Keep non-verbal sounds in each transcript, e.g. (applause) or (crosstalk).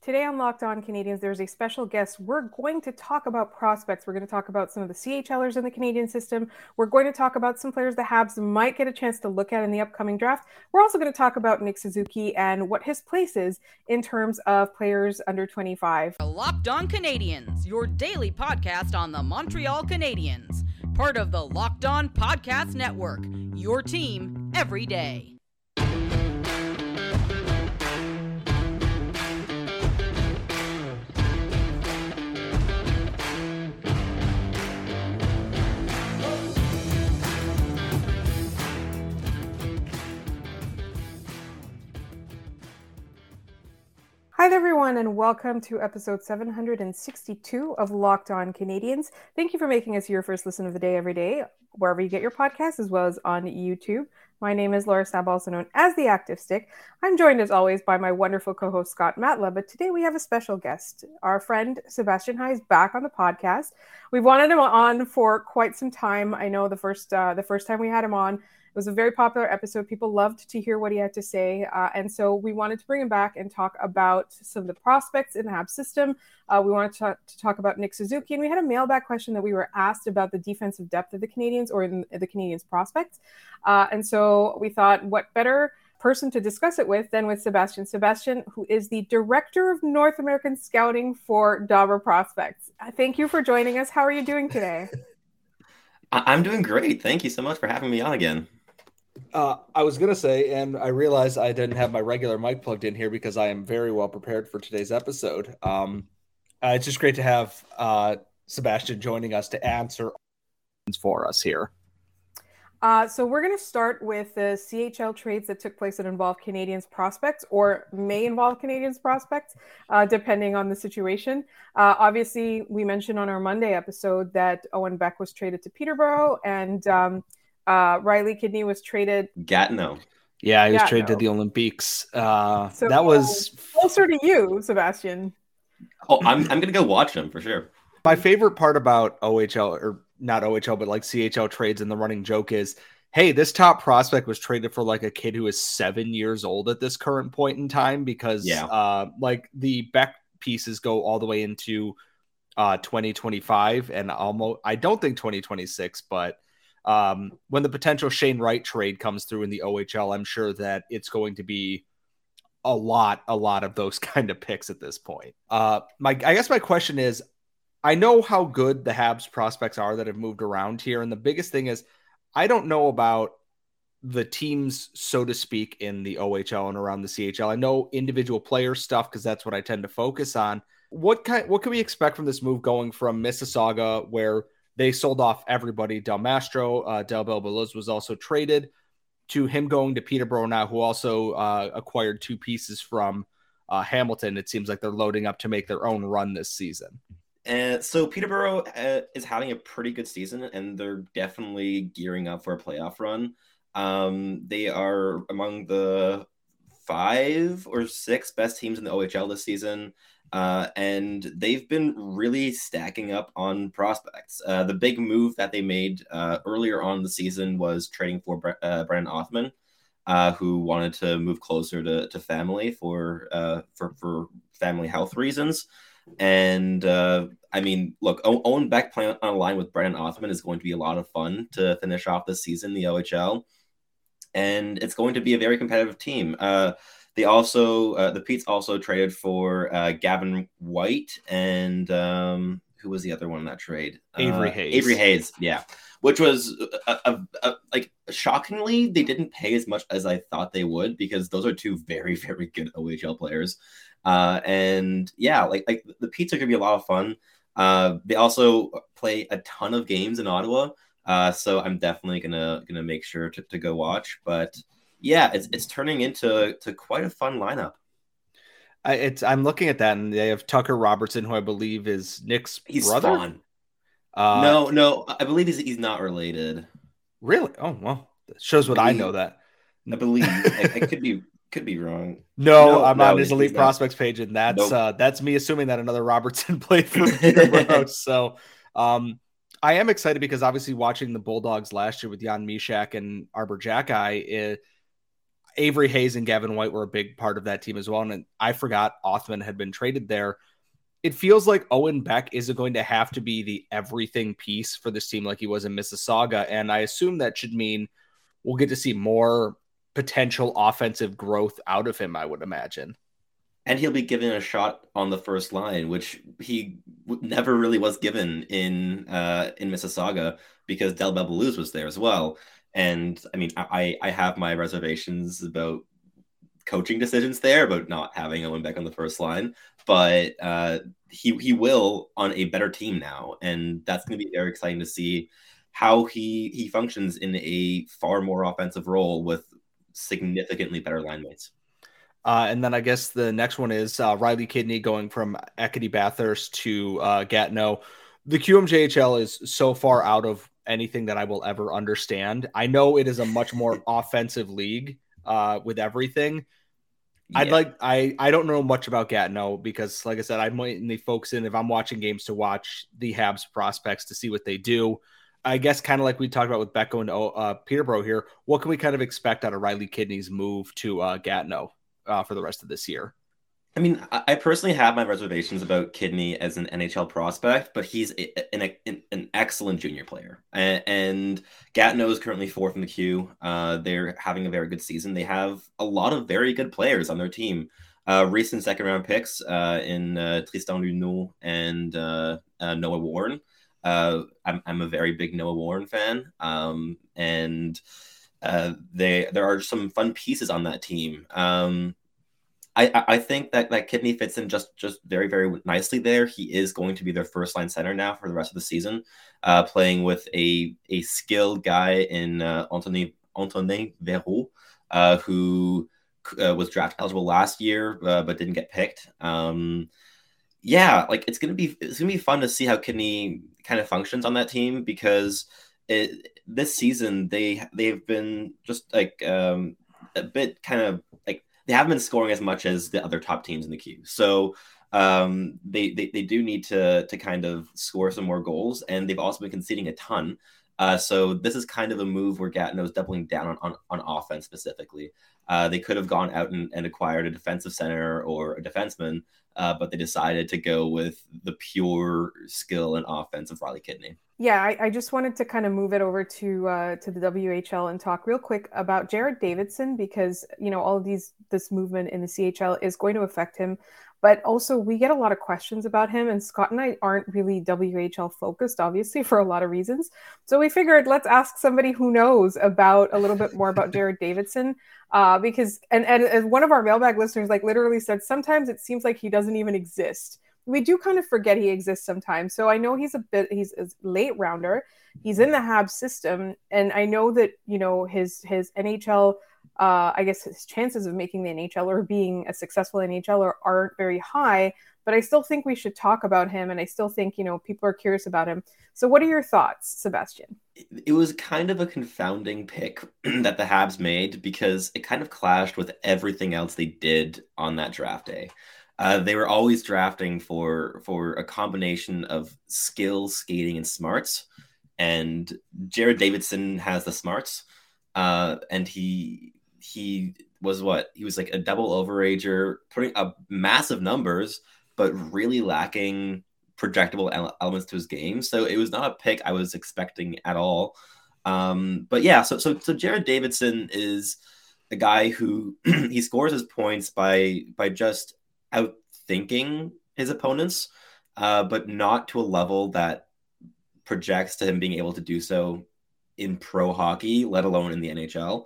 Today on Locked On Canadiens, there's a special guest. We're going to talk about prospects. We're going to talk about some of the CHLers in the Canadian system. We're going to talk about some players the Habs might get a chance to look at in the upcoming draft. We're also going to talk about Nick Suzuki and what his place is in terms of players under 25. Locked On Canadiens, your daily podcast on the Montreal Canadiens, part of the Locked On Podcast Network, your team every day. Hi there, everyone, and welcome to episode 762 of Locked On Canadiens. Thank you for making us your first listen of the day every day, wherever you get your podcasts, as well as on YouTube. My name is Laura Stab, also known as the Active Stick. I'm joined, as always, by my wonderful co-host Scott Matla, but today we have a special guest. Our friend Sebastian High is back on the podcast. We've wanted him on for quite some time. I know the first uh, the first time we had him on was a very popular episode. People loved to hear what he had to say. Uh, and so we wanted to bring him back and talk about some of the prospects in the HAB system. Uh, we wanted to talk, to talk, about Nick Suzuki. And we had a mailback question that we were asked about the defensive depth of the Canadiens or the Canadiens prospects. Uh, and so we thought, what better person to discuss it with than with Sebastian. Sebastian, who is the director of North American Scouting for Dobber Prospects. Uh, thank you for joining us. How are you doing today? (laughs) I'm doing great. Thank you so much for having me on again. Uh, I was gonna say, and I realized I didn't have my regular mic plugged in here because I am very well prepared for today's episode. Um, uh, it's just great to have uh, Sebastian joining us to answer for us here. Uh, so we're going to start with the CHL trades that took place that involve Canadians prospects or may involve Canadians prospects, uh, depending on the situation. Uh, obviously, we mentioned on our Monday episode that Owen Beck was traded to Peterborough, and um, uh, Riley Kidney was traded. Gatineau. Yeah, he was Gatineau. traded to the Olympics. Uh, so, that was closer to you, Sebastian. Oh, I'm I'm gonna go watch them for sure. My favorite part about OHL or not OHL, but like CHL trades and the running joke is, hey, this top prospect was traded for like a kid who is seven years old at this current point in time because yeah. uh, like the Beck pieces go all the way into uh 2025 and almost I don't think 2026, but um, when the potential Shane Wright trade comes through in the OHL, I'm sure that it's going to be a lot, a lot of those (laughs) kind of picks at this point. Uh, my, I guess my question is, I know how good the Habs prospects are that have moved around here, and the biggest thing is, I don't know about the teams, so to speak, in the OHL and around the CHL. I know individual player stuff because that's what I tend to focus on. What kind? What can we expect from this move going from Mississauga, where they sold off everybody. Del Mastro, uh, Del Bel Belluz was also traded to him going to Peterborough now, who also uh, acquired two pieces from uh, Hamilton. It seems like they're loading up to make their own run this season. And so Peterborough uh, is having a pretty good season, and they're definitely gearing up for a playoff run. Um, they are among the five or six best teams in the OHL this season. Uh, and they've been really stacking up on prospects. Uh, the big move that they made uh, earlier on the season was trading for Bre- uh, Brennan Othmann, uh, who wanted to move closer to, to family for, uh, for for family health reasons. And I mean, look, Owen Beck playing on a line with Brennan Othmann is going to be a lot of fun to finish off the season, the OHL, and it's going to be a very competitive team. They also uh, the Pete's also traded for uh, Gavin White and um, who was the other one in that trade? Avery uh, Hayes. Avery Hayes, yeah. Which was a, a, a, like shockingly, they didn't pay as much as I thought they would because those are two very (laughs) very good OHL players. Uh, and yeah, like like the are gonna be a lot of fun. Uh, they also play a ton of games in Ottawa, uh, so I'm definitely gonna gonna make sure to, to go watch. But yeah, it's it's turning into to quite a fun lineup. I, it's I'm looking at that, and they have Tucker Robertson, who I believe is Nick's he's brother. Uh, no, no, I believe he's he's not related. Really? Oh well, that shows what I, believe, I know. That I believe (laughs) I, I, could be could be wrong. No, no I'm no, on his elite prospects not. page, and that's nope. uh, that's me assuming that another Robertson (laughs) played for (laughs) Peterborough. so, um, I am excited because obviously watching the Bulldogs last year with Jan Mysak and Arber Xhekaj, it, Avery Hayes and Gavin White were a big part of that team as well. And I forgot Othmann had been traded there. It feels like Owen Beck isn't going to have to be the everything piece for this team like he was in Mississauga. And I assume that should mean we'll get to see more potential offensive growth out of him, I would imagine. And he'll be given a shot on the first line, which he never really was given in uh, in Mississauga because Del Bel Belluz was there as well. And I mean, I, I have my reservations about coaching decisions there, about not having Owen Beck on the first line. But uh, he he will on a better team now, and that's going to be very exciting to see how he he functions in a far more offensive role with significantly better line mates. Uh, and then I guess the next one is uh, Riley Kidney going from Acadie Bathurst to uh, Gatineau. The QMJHL is so far out of anything that I will ever understand. I know it is a much more (laughs) offensive league uh, with everything. Yeah. I'd like I I don't know much about Gatineau because, like I said, I'm mainly focusing if I'm watching games to watch the Habs prospects to see what they do. I guess kind of like we talked about with Becco and uh, Peterborough here. What can we kind of expect out of Riley Kidney's move to uh, Gatineau uh, for the rest of this year? I mean, I personally have my reservations about Kidney as an NHL prospect, but he's an, an, an excellent junior player. And, Gatineau is currently fourth in the Q. Uh, they're having a very good season. They have a lot of very good players on their team. Uh, recent second round picks uh, in uh, Tristan Luneau and uh, uh, Noah Warren. I'm, I'm a very big Noah Warren fan. Um, and they there are some fun pieces on that team. Um, I, I think that that Kidney fits in just just very very nicely there. He is going to be their first line center now for the rest of the season, uh, playing with a a skilled guy in uh, Anthony Antonin Verreault, uh, who uh, was draft eligible last year uh, but didn't get picked. Um, yeah, like it's gonna be it's gonna be fun to see how Kidney kind of functions on that team because it, this season they they've been just like um, a bit kind of like they haven't been scoring as much as the other top teams in the Q. So um, they, they they do need to to kind of score some more goals, and they've also been conceding a ton. Uh, so this is kind of a move where is doubling down on, on, on offense specifically. Uh, they could have gone out and, and, acquired a defensive center or a defenseman, uh, but they decided to go with the pure skill and offense of Riley Kidney. Yeah, I, I, just wanted to kind of move it over to uh, to the WHL and talk real quick about Jared Davidson because you know all of these this movement in the CHL is going to affect him, but also we get a lot of questions about him, and Scott and I aren't really WHL focused, obviously (laughs) for a lot of reasons. So we figured let's ask somebody who knows about a little bit more about Jared Davidson, (laughs) uh, because and, and and one of our mailbag listeners like literally said sometimes it seems like he doesn't even exist we do kind of forget he exists sometimes. So I know he's a bit he's a late rounder. He's in the Hab system, and I know that you know his his NHL. Uh, I guess his chances of making the NHL or being a successful NHLer aren't very high. But I still think we should talk about him, and I still think you know people are curious about him. So, what are your thoughts, Sebastian? It was kind of a confounding pick (clears throat) that the Habs made because it kind of clashed with everything else they did on that draft day. Uh, they were always drafting for for a combination of skill, skating, and smarts. And Jared Davidson has the smarts, uh, and he he was what he was like a double overager, putting up massive numbers, but really lacking projectable elements to his game. So it was not a pick I was expecting at all. Um, but yeah, so so so Jared Davidson is a guy who (clears throat) he scores his points by by just outthinking his opponents, uh, but not to a level that projects to him being able to do so in pro hockey, let alone in the NHL.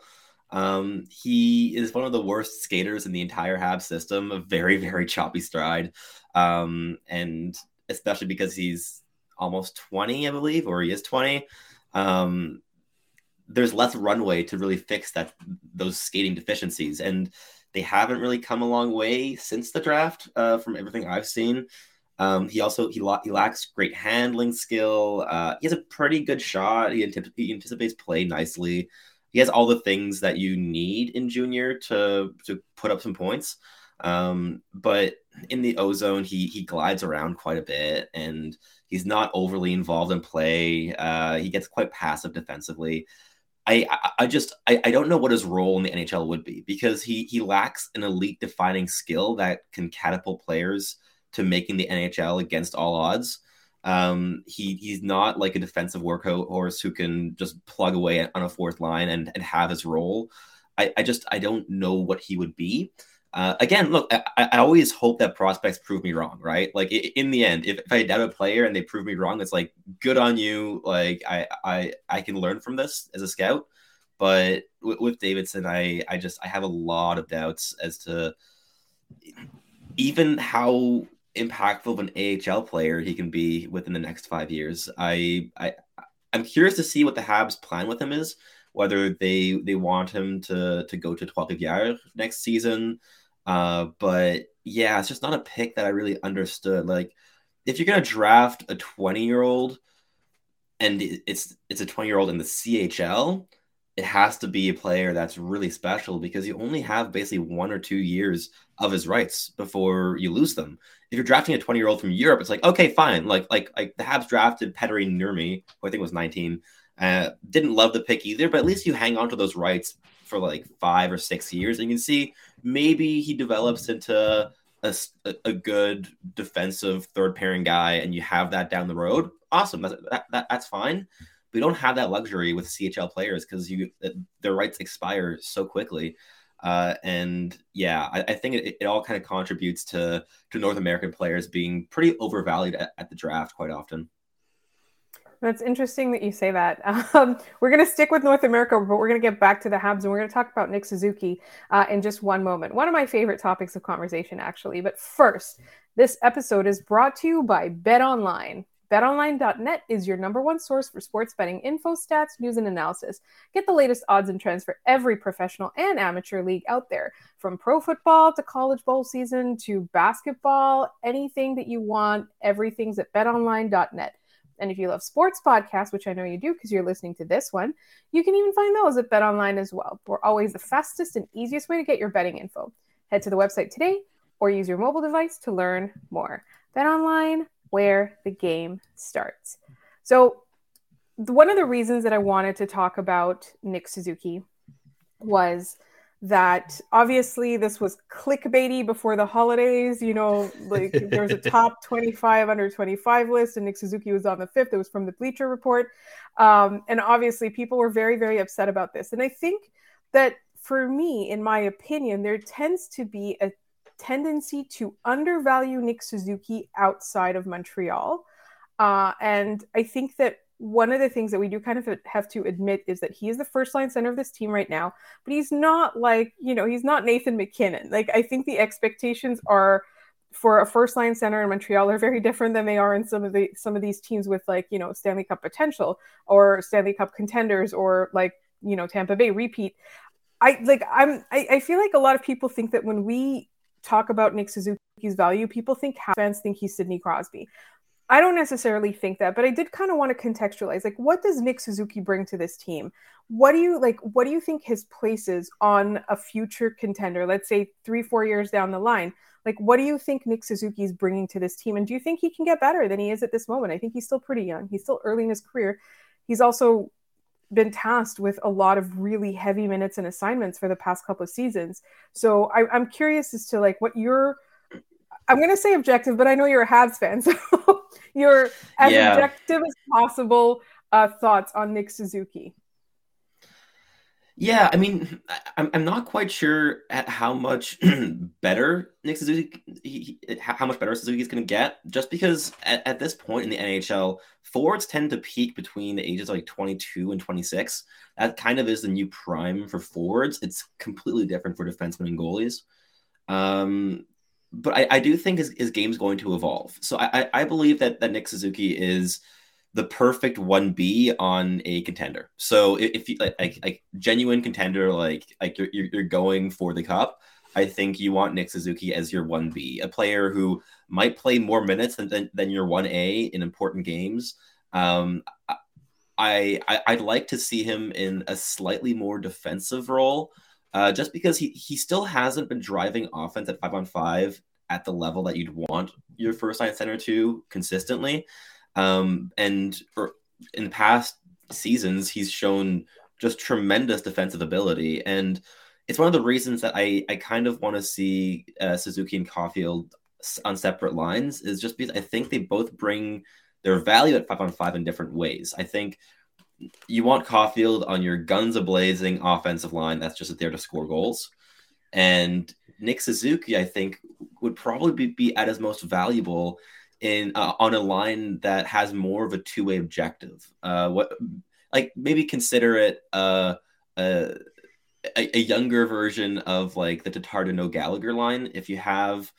Um, he is one of the worst skaters in the entire Hab system, a very, very choppy stride. Um, and especially because he's almost 20, I believe, or he is 20. Um, there's less runway to really fix that those skating deficiencies. And they haven't really come a long way since the draft, uh, from everything I've seen. Um, he also he, he lacks great handling skill. Uh, he has a pretty good shot. He, he anticipates play nicely. He has all the things that you need in junior to to put up some points. Um, but in the ozone, he he glides around quite a bit, and he's not overly involved in play. Uh, he gets quite passive defensively I, I just I, I don't know what his role in the NHL would be because he he lacks an elite defining skill that can catapult players to making the NHL against all odds. Um, he he's not like a defensive workhorse who can just plug away on a fourth line and, and have his role. I, I just I don't know what he would be. Uh, again, look, I, I, always hope that prospects prove me wrong, right? Like in the end, if, if I doubt a player and they prove me wrong, it's like good on you. Like I I I can learn from this as a scout. But with, with Davidson, I I just I have a lot of doubts as to even how impactful of an AHL player he can be within the next five years. I I I'm curious to see what the Habs plan with him is. Whether they they want him to to go to Trois Rivières next season, uh, but yeah, it's just not a pick that I really understood. Like, if you're gonna draft a 20 year old, and it's it's a 20 year old in the CHL, it has to be a player that's really special because you only have basically one or two years of his rights before you lose them. If you're drafting a 20 year old from Europe, it's like okay, fine. Like like like the Habs drafted Petteri Nurmi, who I think was 19. Uh, didn't love the pick either, but at least you hang on to those rights for like five or six years, and you can see maybe he develops into a, a good defensive third pairing guy, and you have that down the road. Awesome, that's that, that, that's fine. We don't have that luxury with CHL players because you their rights expire so quickly. Uh, and yeah, I, I think it, it, all kind of contributes to to North American players being pretty overvalued at, at the draft quite often. That's interesting that you say that. (laughs) Um, we're going to stick with North America, but we're going to get back to the Habs and we're going to talk about Nick Suzuki uh, in just one moment. One of my favorite topics of conversation, actually. But first, this episode is brought to you by Bet Online. BetOnline.net is your number one source for sports betting info, stats, news, and analysis. Get the latest odds and trends for every professional and amateur league out there, from pro football to college bowl season to basketball, anything that you want, everything's at BetOnline.net. And if you love sports podcasts, which I know you do because you're listening to this one, you can even find those at BetOnline as well. We're always the fastest and easiest way to get your betting info. Head to the website today or use your mobile device to learn more. Bet Online, where the game starts. So, one of the reasons that I wanted to talk about Nick Suzuki was that obviously this was clickbaity before the holidays. You know, like (laughs) there was a top 25 under 25 list, and Nick Suzuki was on the fifth. It was from the Bleacher Report. Um, and obviously, people were very, very upset about this. And I think that for me, in my opinion, there tends to be a tendency to undervalue Nick Suzuki outside of Montreal. Uh, and I think that one of the things that we do kind of have to admit is that he is the first line center of this team right now, but he's not like, you know, he's not Nathan MacKinnon. Like, I think the expectations are for a first line center in Montreal are very different than they are in some of the some of these teams with like, you know, Stanley Cup potential or Stanley Cup contenders or like, you know, Tampa Bay repeat. I like I'm I, I feel like a lot of people think that when we talk about Nick Suzuki's value, people think fans think he's Sidney Crosby. I don't necessarily think that, but I did kind of want to contextualize like what does Nick Suzuki bring to this team? What do you like what do you think his place is on a future contender? Let's say 3 4 years down the line. Like what do you think Nick Suzuki is bringing to this team and do you think he can get better than he is at this moment? I think he's still pretty young. He's still early in his career. He's also been tasked with a lot of really heavy minutes and assignments for the past couple of seasons. So I, I'm curious as to like what your I'm going to say objective, but I know you're a Habs fan, (laughs) so your as yeah. objective as possible uh, thoughts on Nick Suzuki. Yeah, I mean, I'm, I'm not quite sure at how much (clears throat) better Nick Suzuki, he, he, how much better Suzuki is going to get, just because at, at, this point in the NHL, forwards tend to peak between the ages of like 22 and 26. That kind of is the new prime for forwards. It's completely different for defensemen and goalies. Um, but I, I do think his, his game's going to evolve. So I, I believe that, that Nick Suzuki is the perfect 1B on a contender. So if you like, like, genuine contender, like like you're, you're going for the cup, I think you want Nick Suzuki as your 1B, a player who might play more minutes than, than, than your 1A in important games. Um, I, I would like to see him in a slightly more defensive role uh, just because he, he still hasn't been driving offense at five on five at the level that you'd want your first line center to consistently. Um, and in the past seasons, he's shown just tremendous defensive ability. And it's one of the reasons that I, I kind of want to see uh, Suzuki and Caulfield on separate lines is just because I think they both bring their value at five on five in different ways. I think you want Caulfield on your guns a blazing offensive line that's just there to score goals. And Nick Suzuki, I think, would probably be, be at his most valuable in uh, on a line that has more of a two way objective. Uh, what like maybe consider it uh, a, a younger version of like the Tatar no Gallagher line. If you have,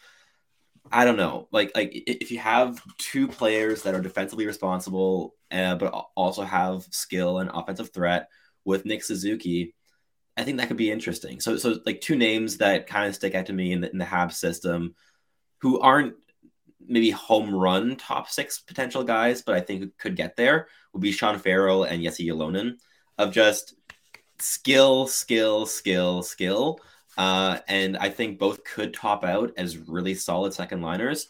I don't know, like like if you have two players that are defensively responsible, uh, but also have skill and offensive threat with Nick Suzuki. I think that could be interesting. So, so like two names that kind of stick out to me in the, in the Habs system, who aren't maybe home run top six potential guys, but I think could get there would be Sean Farrell and Jesse Ylonen of just skill, skill, skill, skill. Uh, and I think both could top out as really solid second liners.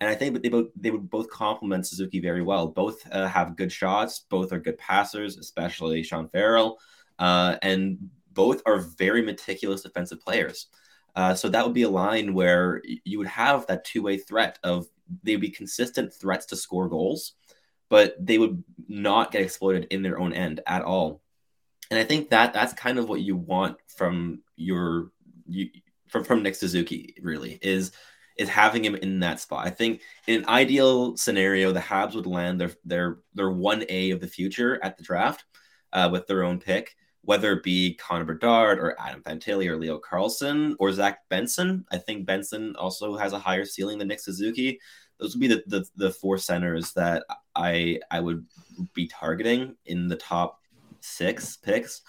And I think that they both they would both complement Suzuki very well. Both uh, have good shots. Both are good passers, especially Sean Farrell. Uh, and both are very meticulous defensive players. Uh, so that would be a line where you would have that two way threat of they'd be consistent threats to score goals, but they would not get exploited in their own end at all. And I think that that's kind of what you want from your you, from from Nick Suzuki really is is having him in that spot. I think in an ideal scenario, the Habs would land their their their one A of the future at the draft uh, with their own pick, whether it be Connor Bedard or Adam Fantilli or Leo Carlsson or Zach Benson. I think Benson also has a higher ceiling than Nick Suzuki those would be the, the, the four centers that I I would be targeting in the top six picks.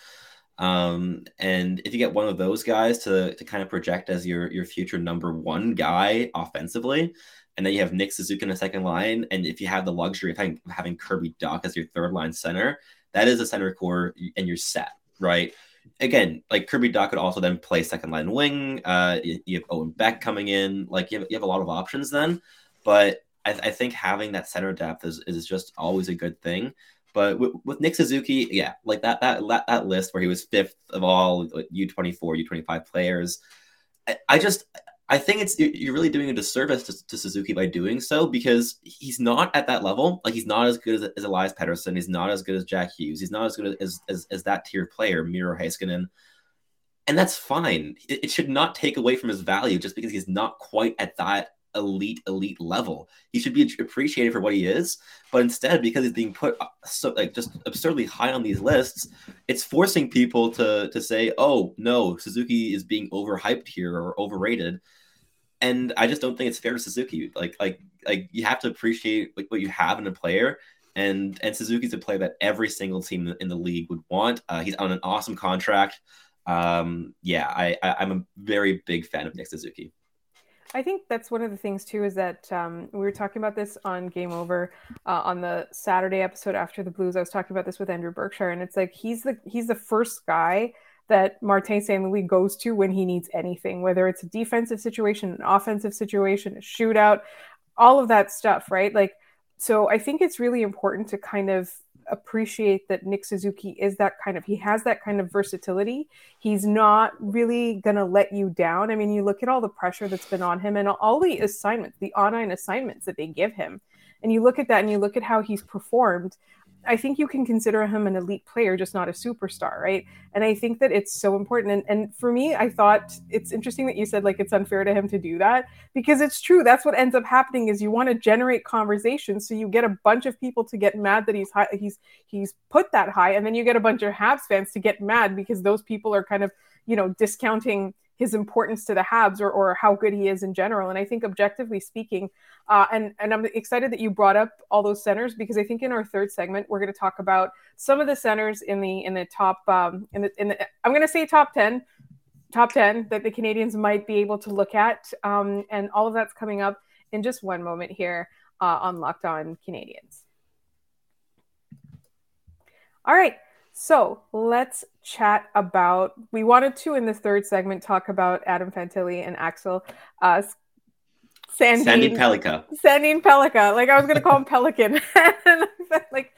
Um, and if you get one of those guys to, to kind of project as your your future number one guy offensively, and then you have Nick Suzuki in the second line, and if you have the luxury of having, having Kirby Dach as your third line center, that is a center core, and you're set, right? Again, like Kirby Dach could also then play second line wing. Uh, you, you have Owen Beck coming in, like you have, you have a lot of options then. But I, I think having that center depth is, is just always a good thing. But with, with, Nick Suzuki, yeah, like that that that list where he was fifth of all U twenty four, U twenty five players, I, I, just I think it's you're really doing a disservice to, to, Suzuki by doing so because he's not at that level. Like he's not as good as, as Elias Pettersson, he's not as good as Jack Hughes, he's not as good as as, as that tier player, Miro Heiskanen. And that's fine. It, it should not take away from his value just because he's not quite at that elite elite level. He should be appreciated for what he is, but instead because he's being put uh, so like just absurdly high on these lists, it's forcing people to to say, "Oh, no, Suzuki is being overhyped here or overrated." And I just don't think it's fair to Suzuki. Like like like you have to appreciate like what you have in a player. And and Suzuki's a player that every single team in the league would want. Uh, he's on an awesome contract. Um, yeah, I, I I'm a very big fan of Nick Suzuki. I think that's one of the things too is that um, we were talking about this on Game Over uh, on the Saturday episode after the Blues. I was talking about this with Andrew Berkshire, and it's like he's the he's the first guy that Martin St. Louis goes to when he needs anything, whether it's a defensive situation, an offensive situation, a shootout, all of that stuff, right? Like, so I think it's really important to kind of appreciate that Nick Suzuki is that kind of he has that kind of versatility. He's not really gonna let you down. I mean, you look at all the pressure that's been on him and all the assignments, the online assignments that they give him, and you look at that and you look at how he's performed. I think you can consider him an elite player, just not a superstar, right? And I think that it's so important. And, and for me, I thought it's interesting that you said like it's unfair to him to do that because it's true. That's what ends up happening is you want to generate conversation, so you get a bunch of people to get mad that he's high, he's he's put that high, and then you get a bunch of Habs fans to get mad because those people are kind of you know discounting his importance to the Habs or, or how good he is in general. And I think objectively speaking, uh, and and I'm excited that you brought up all those centers because I think in our third segment we're going to talk about some of the centers in the in the top um, in the in the I'm going to say top ten, top ten that the Canadians might be able to look at, um, and all of that's coming up in just one moment here uh, on Locked On Canadiens. All right. So let's chat about. We wanted to in this third segment talk about Adam Fantilli and Axel uh, Sandin, Sandin Pellikka. Sandin Pellikka. Like I was gonna call him Pelican. (laughs) like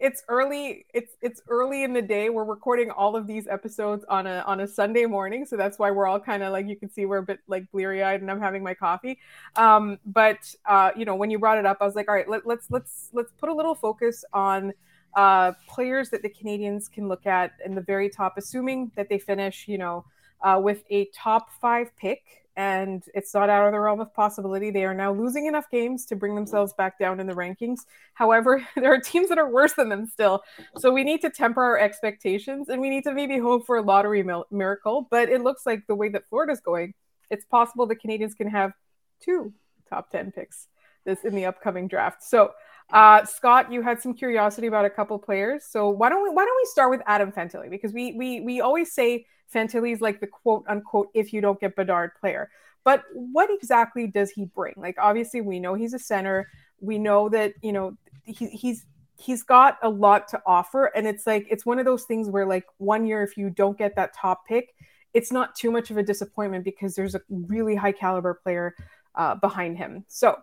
it's early. It's it's early in the day. We're recording all of these episodes on a on a Sunday morning, so that's why we're all kind of like you can see we're a bit like bleary eyed, and I'm having my coffee. Um, but uh, you know, when you brought it up, I was like, all right, let, let's let's let's put a little focus on uh, players that the Canadians can look at in the very top, assuming that they finish, you know, uh, with a top five pick. And it's not out of the realm of possibility. They are now losing enough games to bring themselves back down in the rankings. However, (laughs) there are teams that are worse than them still. So we need to temper our expectations and we need to maybe hope for a lottery mil- miracle. But it looks like the way that Florida's going, it's possible the Canadians can have two top 10 picks this in the upcoming draft. So uh, Scott, you had some curiosity about a couple players, so why don't we why don't we start with Adam Fantilli because we we we always say Fantilli is like the quote unquote if you don't get Bedard player, but what exactly does he bring? Like obviously we know he's a center, we know that you know he, he's he's got a lot to offer, and it's like it's one of those things where like one year if you don't get that top pick, it's not too much of a disappointment because there's a really high caliber player uh, behind him. So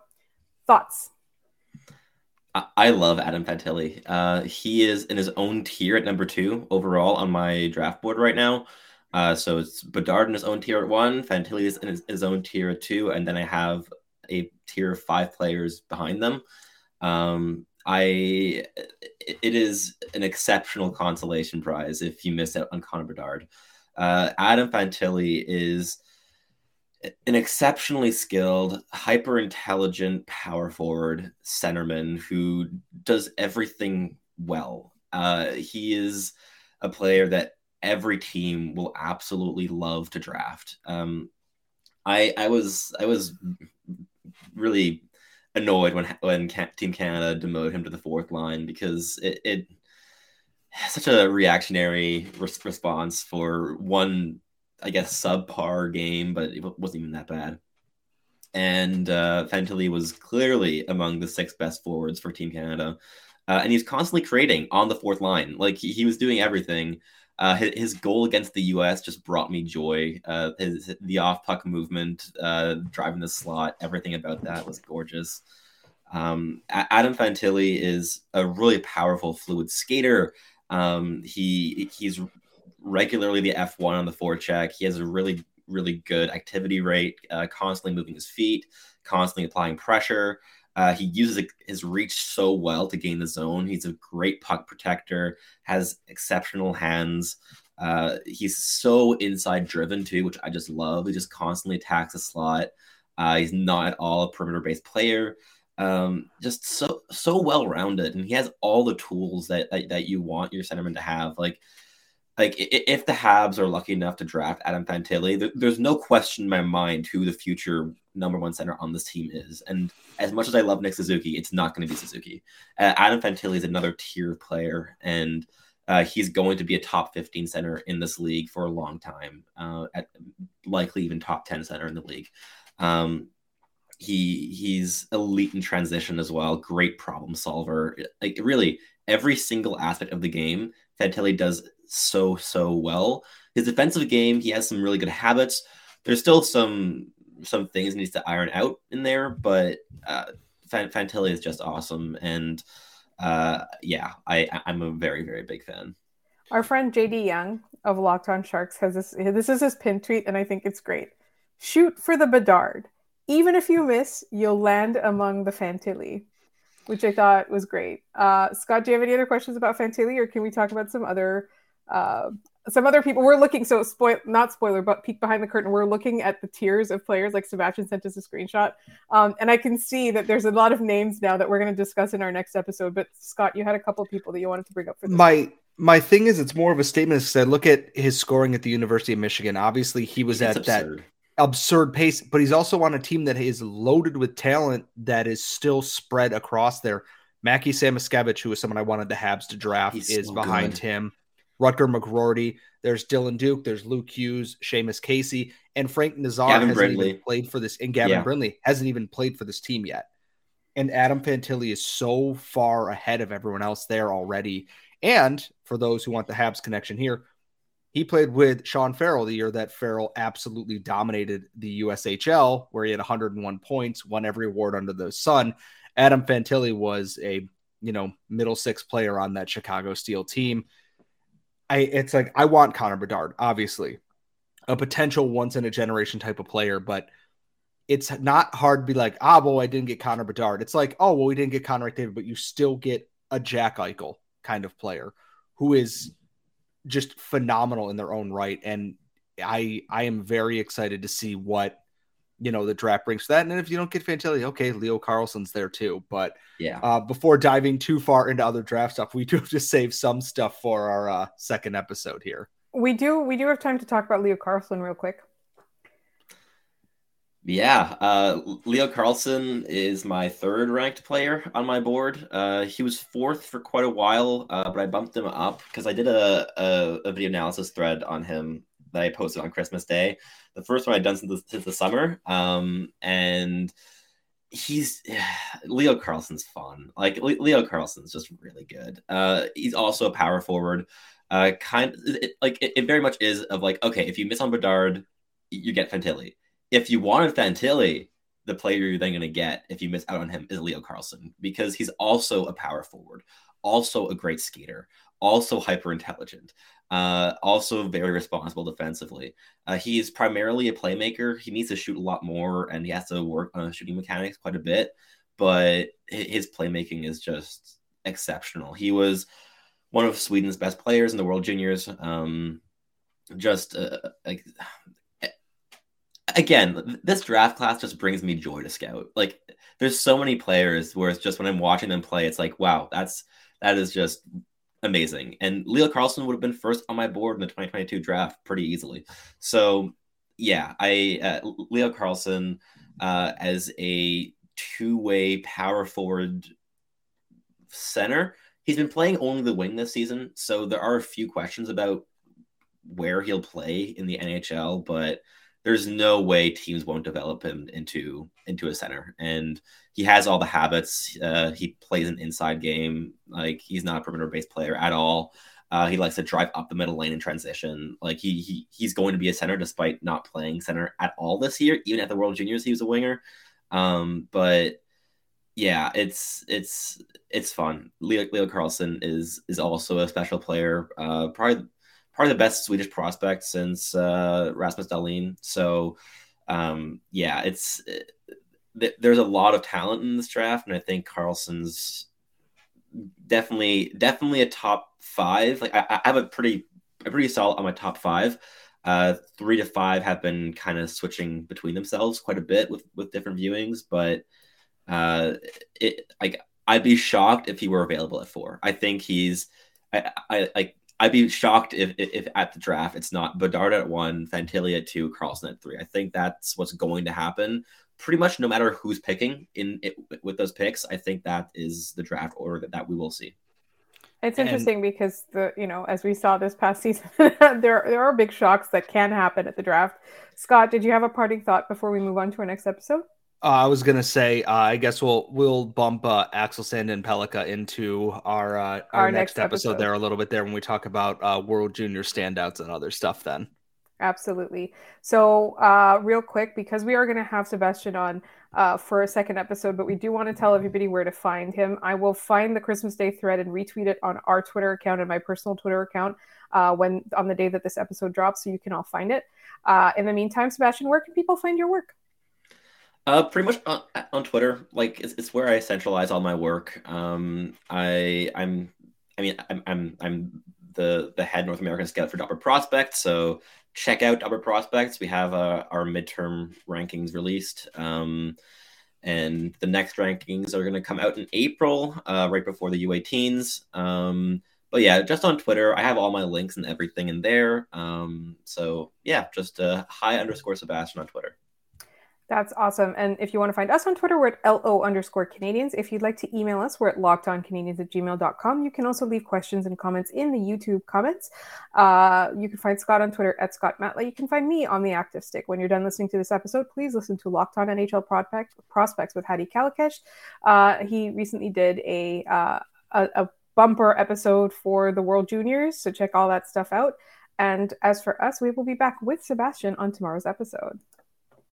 thoughts. I love Adam Fantilli. Uh, he is in his own tier at number two overall on my draft board right now. Uh, so it's Bedard in his own tier at one, Fantilli is in his, his, own tier at two, and then I have a tier of five players behind them. Um, I it is an exceptional consolation prize if you miss out on Connor Bedard. Uh, Adam Fantilli is an exceptionally skilled, hyper intelligent power forward centerman who does everything well. Uh, he is a player that every team will absolutely love to draft. Um, I I was I was really annoyed when when Team Canada demoted him to the fourth line because it, it such a reactionary response for one I guess, subpar game, but it wasn't even that bad. And uh, Fantilli was clearly among the six best forwards for Team Canada. Uh, and he's constantly creating on the fourth line. Like he, he was doing everything. Uh, his, his, goal against the U.S. just brought me joy. Uh, his, the off puck movement, uh, driving the slot, everything about that was gorgeous. Um, Adam Fantilli is a really powerful, fluid skater. Um, he he's regularly the F1 on the forecheck. He has a really, really good activity rate, uh, constantly moving his feet, constantly applying pressure. Uh, he uses his reach so well to gain the zone. He's a great puck protector, has exceptional hands. Uh, he's so inside driven too, which I just love. He just constantly attacks the slot. Uh, he's not at all a perimeter based player. Um, just so so well rounded, and he has all the tools that, that that you want your centerman to have. Like like if the Habs are lucky enough to draft Adam Fantilli, there's no question in my mind who the future number one center on this team is. And as much as I love Nick Suzuki, it's not going to be Suzuki. Uh, Adam Fantilli is another tier player, and uh, he's going to be a top 15 center in this league for a long time, uh, at likely even top 10 center in the league. Um, he he's elite in transition as well. Great problem solver. Like really, every single aspect of the game, Fantilli does so so well. His defensive game, he has some really good habits. There's still some some things needs to iron out in there, but uh, Fantilli is just awesome, and uh, yeah, I I'm a very very big fan. Our friend JD Young of Locked On Sharks has this. This is his pin tweet, and I think it's great. Shoot for the Bedard. Even if you miss, you'll land among the Fantilli, which I thought was great. Uh, Scott, do you have any other questions about Fantilli, or can we talk about some other uh, some other people? We're looking so spoil not spoiler but peek behind the curtain. We're looking at the tiers of players like sebastian sent us a screenshot. Um, and i can see that there's a lot of names now that we're going to discuss in our next episode but scott you had a couple people that you wanted to bring up for this. My my thing is it's more of a statement because i look at his scoring at the university of michigan. Obviously he was it's at absurd. that absurd pace but he's also on a team that is loaded with talent that is still spread across there Mackie Samoskevich, who is someone I wanted the Habs to draft, he's is so behind good. him. Rutger McGroarty. There's Dylan Duke. There's Luke Hughes, Seamus Casey, and Frank Nazar Gavin hasn't Brindley. even played for this. And Gavin yeah. Brindley hasn't even played for this team yet. And Adam Fantilli is so far ahead of everyone else there already. And for those who want the Habs connection here, he played with Sean Farrell the year that Farrell absolutely dominated the USHL, where he had 101 points, won every award under the sun. Adam Fantilli was a you know, middle six player on that Chicago Steel team. I it's like I want Connor Bedard, obviously, a potential once in a generation type of player, but it's not hard to be like, ah, well, I didn't get Connor Bedard. It's like, oh, well, we didn't get Connor McDavid, but you still get a Jack Eichel kind of player who is just phenomenal in their own right. And I I am very excited to see what you know the draft brings that. And if you don't get Fantilli, okay, Leo Carlsson's there too. But yeah, uh, before diving too far into other draft stuff, we do have to save some stuff for our uh, second episode here. We do we do have time to talk about Leo Carlsson real quick. Yeah, uh, Leo Carlsson is my third ranked player on my board. Uh, he was fourth for quite a while, uh, but I bumped him up because I did a, a, a, video analysis thread on him that I posted on Christmas Day. The first one I'd done since the, since the summer. Um, and he's (sighs) Leo Carlsson's fun. Like Leo Carlsson's just really good. Uh, he's also a power forward. Uh, kind it, like it, it, very much is of like okay, if you miss on Bedard, you get Fantilli. If you wanted Fantilli, the player you're then going to get if you miss out on him is Leo Carlsson because he's also a power forward, also a great skater, also hyper intelligent. Uh, also very responsible defensively. Uh, is primarily a playmaker. He needs to shoot a lot more, and he has to work on shooting mechanics quite a bit. But his playmaking is just exceptional. He was one of Sweden's best players in the World Juniors. Um, just uh, like again, this draft class just brings me joy to scout. Like, there's so many players where it's just when I'm watching them play, it's like, wow, that's that is just amazing. And Leo Carlsson would have been first on my board in the 2022 draft pretty easily. So yeah, I uh, Leo Carlsson uh, as a two-way power forward center. He's been playing only the wing this season, so there are a few questions about where he'll play in the NHL, but there's no way teams won't develop him into into a center. And he has all the habits. Uh, he plays an inside game. Like he's not a perimeter based player at all. Uh, he likes to drive up the middle lane in transition. Like he, he he's going to be a center despite not playing center at all this year. Even at the World Juniors, he was a winger. Um, but yeah, it's it's it's fun. Leo, Leo Carlsson is is also a special player. Uh, probably probably the best Swedish prospect since uh, Rasmus Dahlin. So um, yeah, it's it, th- there's a lot of talent in this draft, and I think Carlsson's definitely definitely a top five. Like I, I have a pretty a pretty solid on my top five. Uh, three to five have been kind of switching between themselves quite a bit with with different viewings, but uh, it like I'd be shocked if he were available at four. I think he's I, I like I'd be shocked if, if, if at the draft it's not Bedard at one, Fantilli at two, Carlsson at three. I think that's what's going to happen. Pretty much no matter who's picking in it, with those picks, I think that is the draft order that, that we will see. It's interesting and, because the you know as we saw this past (laughs) season, there there are big shocks that can happen at the draft. Scott, did you have a parting thought before we move on to our next episode? Uh, I was gonna say, uh, I guess we'll we'll bump uh, Axel Sandin Pellikka into our uh, our, our, next, next episode, episode, there a little bit there when we talk about uh, World Junior standouts and other stuff. Then, absolutely. So, uh, real quick, because we are gonna have Sebastian on uh, for a second episode, but we do want to tell everybody where to find him. I will find the Christmas Day thread and retweet it on our Twitter account and my personal Twitter account uh, when on the day that this episode drops, so you can all find it. Uh, in the meantime, Sebastian, where can people find your work? Uh, pretty much on, on Twitter. Like it's, it's where I centralize all my work. Um, I I'm I mean I'm I'm I'm the the head North American scout for Dobber Prospect. So check out Dobber Prospects. We have uh, our midterm rankings released. Um, and the next rankings are going to come out in April, uh, right before the U18s. Um, but yeah, just on Twitter, I have all my links and everything in there. Um, so yeah, just uh, hi underscore Sebastian on Twitter. That's awesome. And if you want to find us on Twitter, we're at LO underscore Canadians. If you'd like to email us, we're at lockedoncanadians at gmail.com. You can also leave questions and comments in the YouTube comments. Uh, you can find Scott on Twitter at Scott Matla. You can find me on the active stick. When you're done listening to this episode, please listen to Locked On NHL Prospect, Prospects with Hadi Kalakeche. Uh, he recently did a, uh, a, a bumper episode for the World Juniors, so check all that stuff out. And as for us, we will be back with Sebastian on tomorrow's episode.